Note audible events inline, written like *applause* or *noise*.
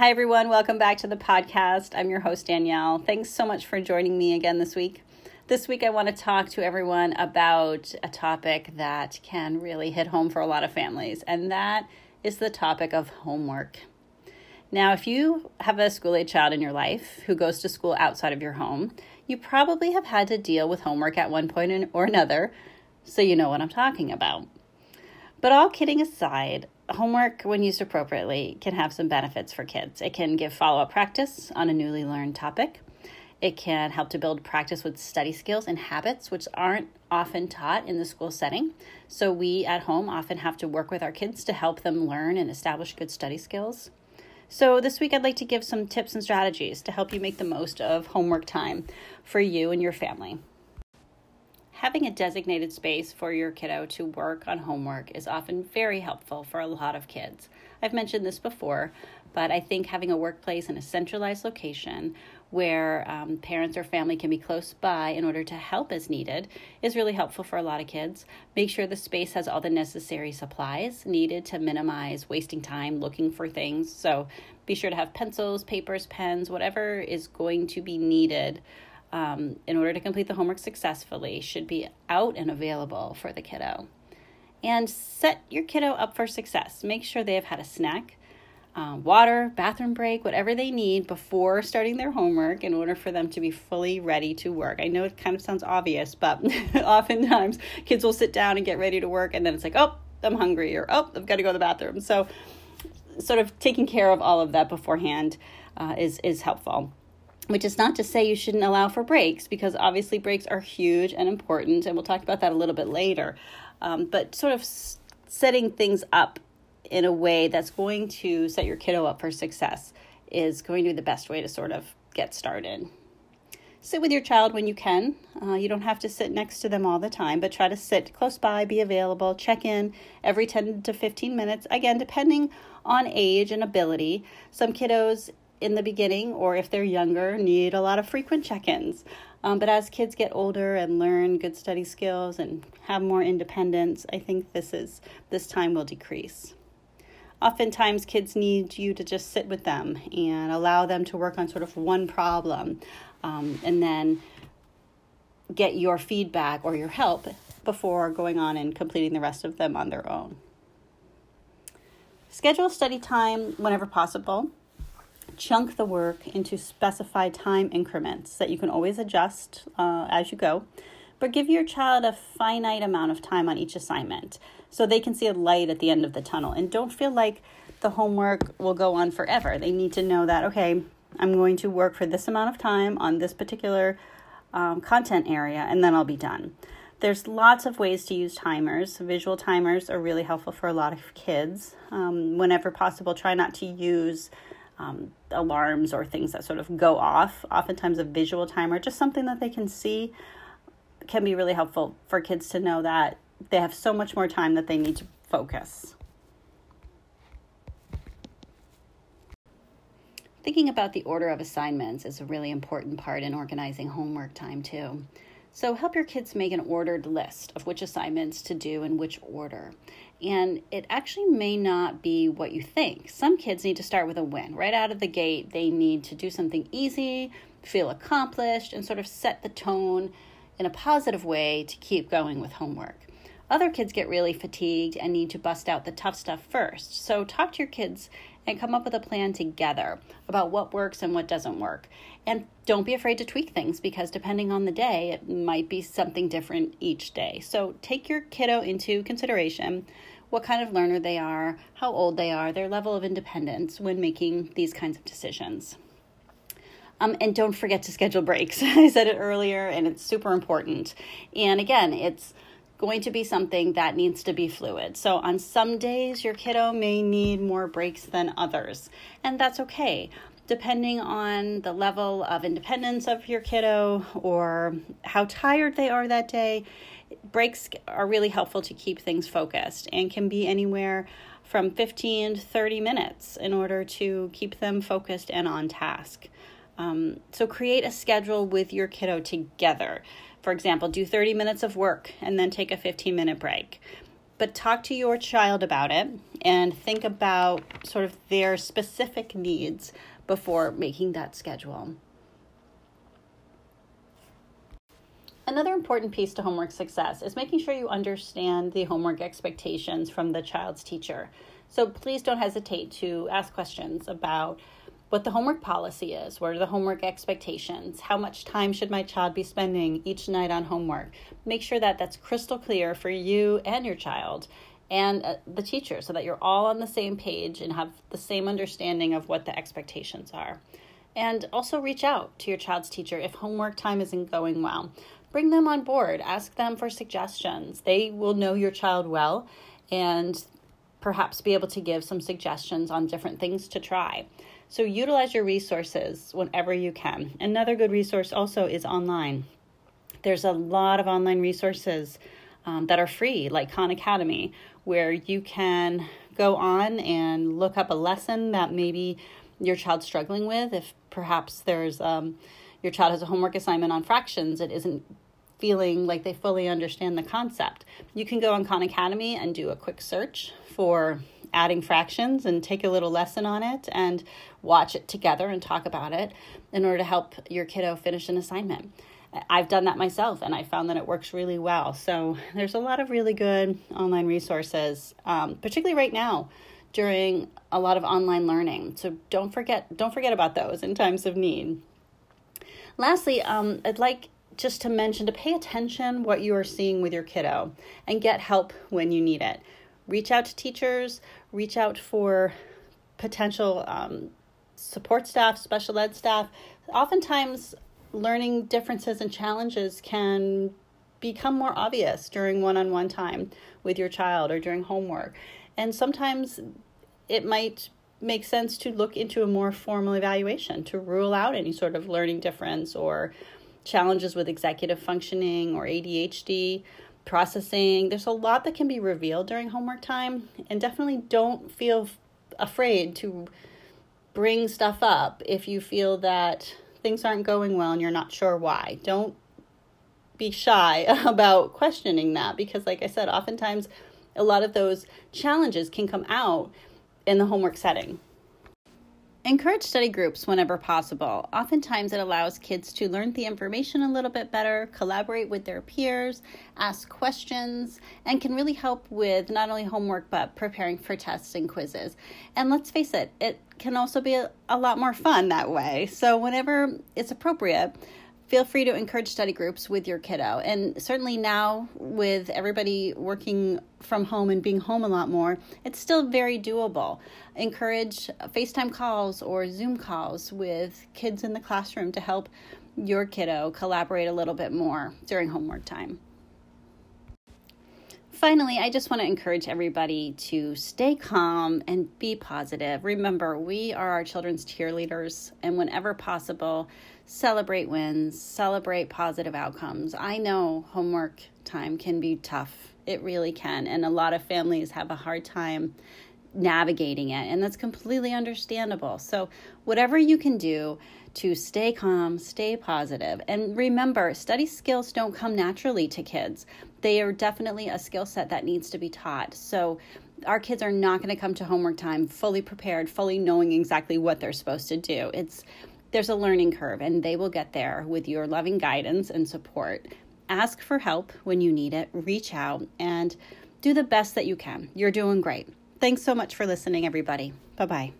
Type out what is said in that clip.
Hi, everyone. Welcome back to the podcast. I'm your host, Danielle. Thanks so much for joining me again this week. This week, I want to talk to everyone about a topic that can really hit home for a lot of families, and that is the topic of homework. Now, if you have a school age child in your life who goes to school outside of your home, you probably have had to deal with homework at one point or another, so you know what I'm talking about. But all kidding aside, homework, when used appropriately, can have some benefits for kids. It can give follow up practice on a newly learned topic. It can help to build practice with study skills and habits, which aren't often taught in the school setting. So, we at home often have to work with our kids to help them learn and establish good study skills. So, this week I'd like to give some tips and strategies to help you make the most of homework time for you and your family. Having a designated space for your kiddo to work on homework is often very helpful for a lot of kids. I've mentioned this before, but I think having a workplace in a centralized location where um, parents or family can be close by in order to help as needed is really helpful for a lot of kids. Make sure the space has all the necessary supplies needed to minimize wasting time looking for things. So be sure to have pencils, papers, pens, whatever is going to be needed um, in order to complete the homework successfully should be out and available for the kiddo. And set your kiddo up for success. Make sure they have had a snack, um, water, bathroom break, whatever they need before starting their homework in order for them to be fully ready to work. I know it kind of sounds obvious, but *laughs* oftentimes kids will sit down and get ready to work, and then it's like, oh, I'm hungry, or oh, I've got to go to the bathroom. So, sort of taking care of all of that beforehand uh, is is helpful which is not to say you shouldn't allow for breaks because obviously breaks are huge and important and we'll talk about that a little bit later. Um, but sort of setting things up in a way that's going to set your kiddo up for success is going to be the best way to sort of get started. Sit with your child when you can. Uh, you don't have to sit next to them all the time but try to sit close by be available check in every 10 to 15 minutes. Again depending on age and ability some kiddos in the beginning or if they're younger need a lot of frequent check-ins. Um, but as kids get older and learn good study skills and have more independence i think this is this time will decrease. Oftentimes kids need you to just sit with them and allow them to work on sort of one problem um, and then get your feedback or your help before going on and completing the rest of them on their own. Schedule study time whenever possible chunk the work into specified time increments that you can always adjust uh, as you go, but give your child a finite amount of time on each assignment so they can see a light at the end of the tunnel and don't feel like the homework will go on forever. They need to know that, okay, I'm going to work for this amount of time on this particular um, content area and then I'll be done. There's lots of ways to use timers. Visual timers are really helpful for a lot of kids. Um, whenever possible, try not to use um, alarms or things that sort of go off. Oftentimes, a visual timer, just something that they can see, can be really helpful for kids to know that they have so much more time that they need to focus. Thinking about the order of assignments is a really important part in organizing homework time, too. So, help your kids make an ordered list of which assignments to do in which order. And it actually may not be what you think. Some kids need to start with a win. Right out of the gate, they need to do something easy, feel accomplished, and sort of set the tone in a positive way to keep going with homework. Other kids get really fatigued and need to bust out the tough stuff first. So, talk to your kids and come up with a plan together about what works and what doesn't work. And don't be afraid to tweak things because depending on the day, it might be something different each day. So take your kiddo into consideration what kind of learner they are, how old they are, their level of independence when making these kinds of decisions. Um, and don't forget to schedule breaks. *laughs* I said it earlier, and it's super important. And again, it's going to be something that needs to be fluid. So, on some days, your kiddo may need more breaks than others, and that's okay. Depending on the level of independence of your kiddo or how tired they are that day, breaks are really helpful to keep things focused and can be anywhere from 15 to 30 minutes in order to keep them focused and on task. Um, so, create a schedule with your kiddo together for example, do 30 minutes of work and then take a 15 minute break. but talk to your child about it and think about sort of their specific needs before making that schedule. Another important piece to homework success is making sure you understand the homework expectations from the child's teacher. So please don't hesitate to ask questions about what the homework policy is, what are the homework expectations, how much time should my child be spending each night on homework. Make sure that that's crystal clear for you and your child and uh, the teacher so that you're all on the same page and have the same understanding of what the expectations are. And also reach out to your child's teacher if homework time isn't going well. Bring them on board, ask them for suggestions. They will know your child well and perhaps be able to give some suggestions on different things to try. So utilize your resources whenever you can. Another good resource also is online. There's a lot of online resources um, that are free, like Khan Academy, where you can go on and look up a lesson that maybe your child's struggling with. If perhaps there's um, your child has a homework assignment on fractions, it isn't feeling like they fully understand the concept. You can go on Khan Academy and do a quick search for adding fractions and take a little lesson on it and watch it together and talk about it in order to help your kiddo finish an assignment. I've done that myself and I found that it works really well. So there's a lot of really good online resources, um, particularly right now during a lot of online learning. So don't forget don't forget about those in times of need. Lastly, um, I'd like just to mention to pay attention what you are seeing with your kiddo and get help when you need it. Reach out to teachers, reach out for potential um, support staff, special ed staff. Oftentimes, learning differences and challenges can become more obvious during one on one time with your child or during homework. And sometimes it might make sense to look into a more formal evaluation to rule out any sort of learning difference or challenges with executive functioning or ADHD processing. There's a lot that can be revealed during homework time, and definitely don't feel afraid to bring stuff up if you feel that things aren't going well and you're not sure why. Don't be shy *laughs* about questioning that because, like I said, oftentimes a lot of those challenges can come out in the homework setting. Encourage study groups whenever possible. Oftentimes, it allows kids to learn the information a little bit better, collaborate with their peers, ask questions, and can really help with not only homework but preparing for tests and quizzes. And let's face it, it can also be a, a lot more fun that way. So, whenever it's appropriate, feel free to encourage study groups with your kiddo. And certainly now, with everybody working from home and being home a lot more, it's still very doable. Encourage FaceTime calls or Zoom calls with kids in the classroom to help your kiddo collaborate a little bit more during homework time. Finally, I just want to encourage everybody to stay calm and be positive. Remember, we are our children's cheerleaders, and whenever possible, celebrate wins, celebrate positive outcomes. I know homework time can be tough. It really can. And a lot of families have a hard time navigating it, and that's completely understandable. So, whatever you can do to stay calm, stay positive, and remember, study skills don't come naturally to kids. They are definitely a skill set that needs to be taught. So, our kids are not going to come to homework time fully prepared, fully knowing exactly what they're supposed to do. It's there's a learning curve, and they will get there with your loving guidance and support. Ask for help when you need it, reach out, and do the best that you can. You're doing great. Thanks so much for listening, everybody. Bye bye.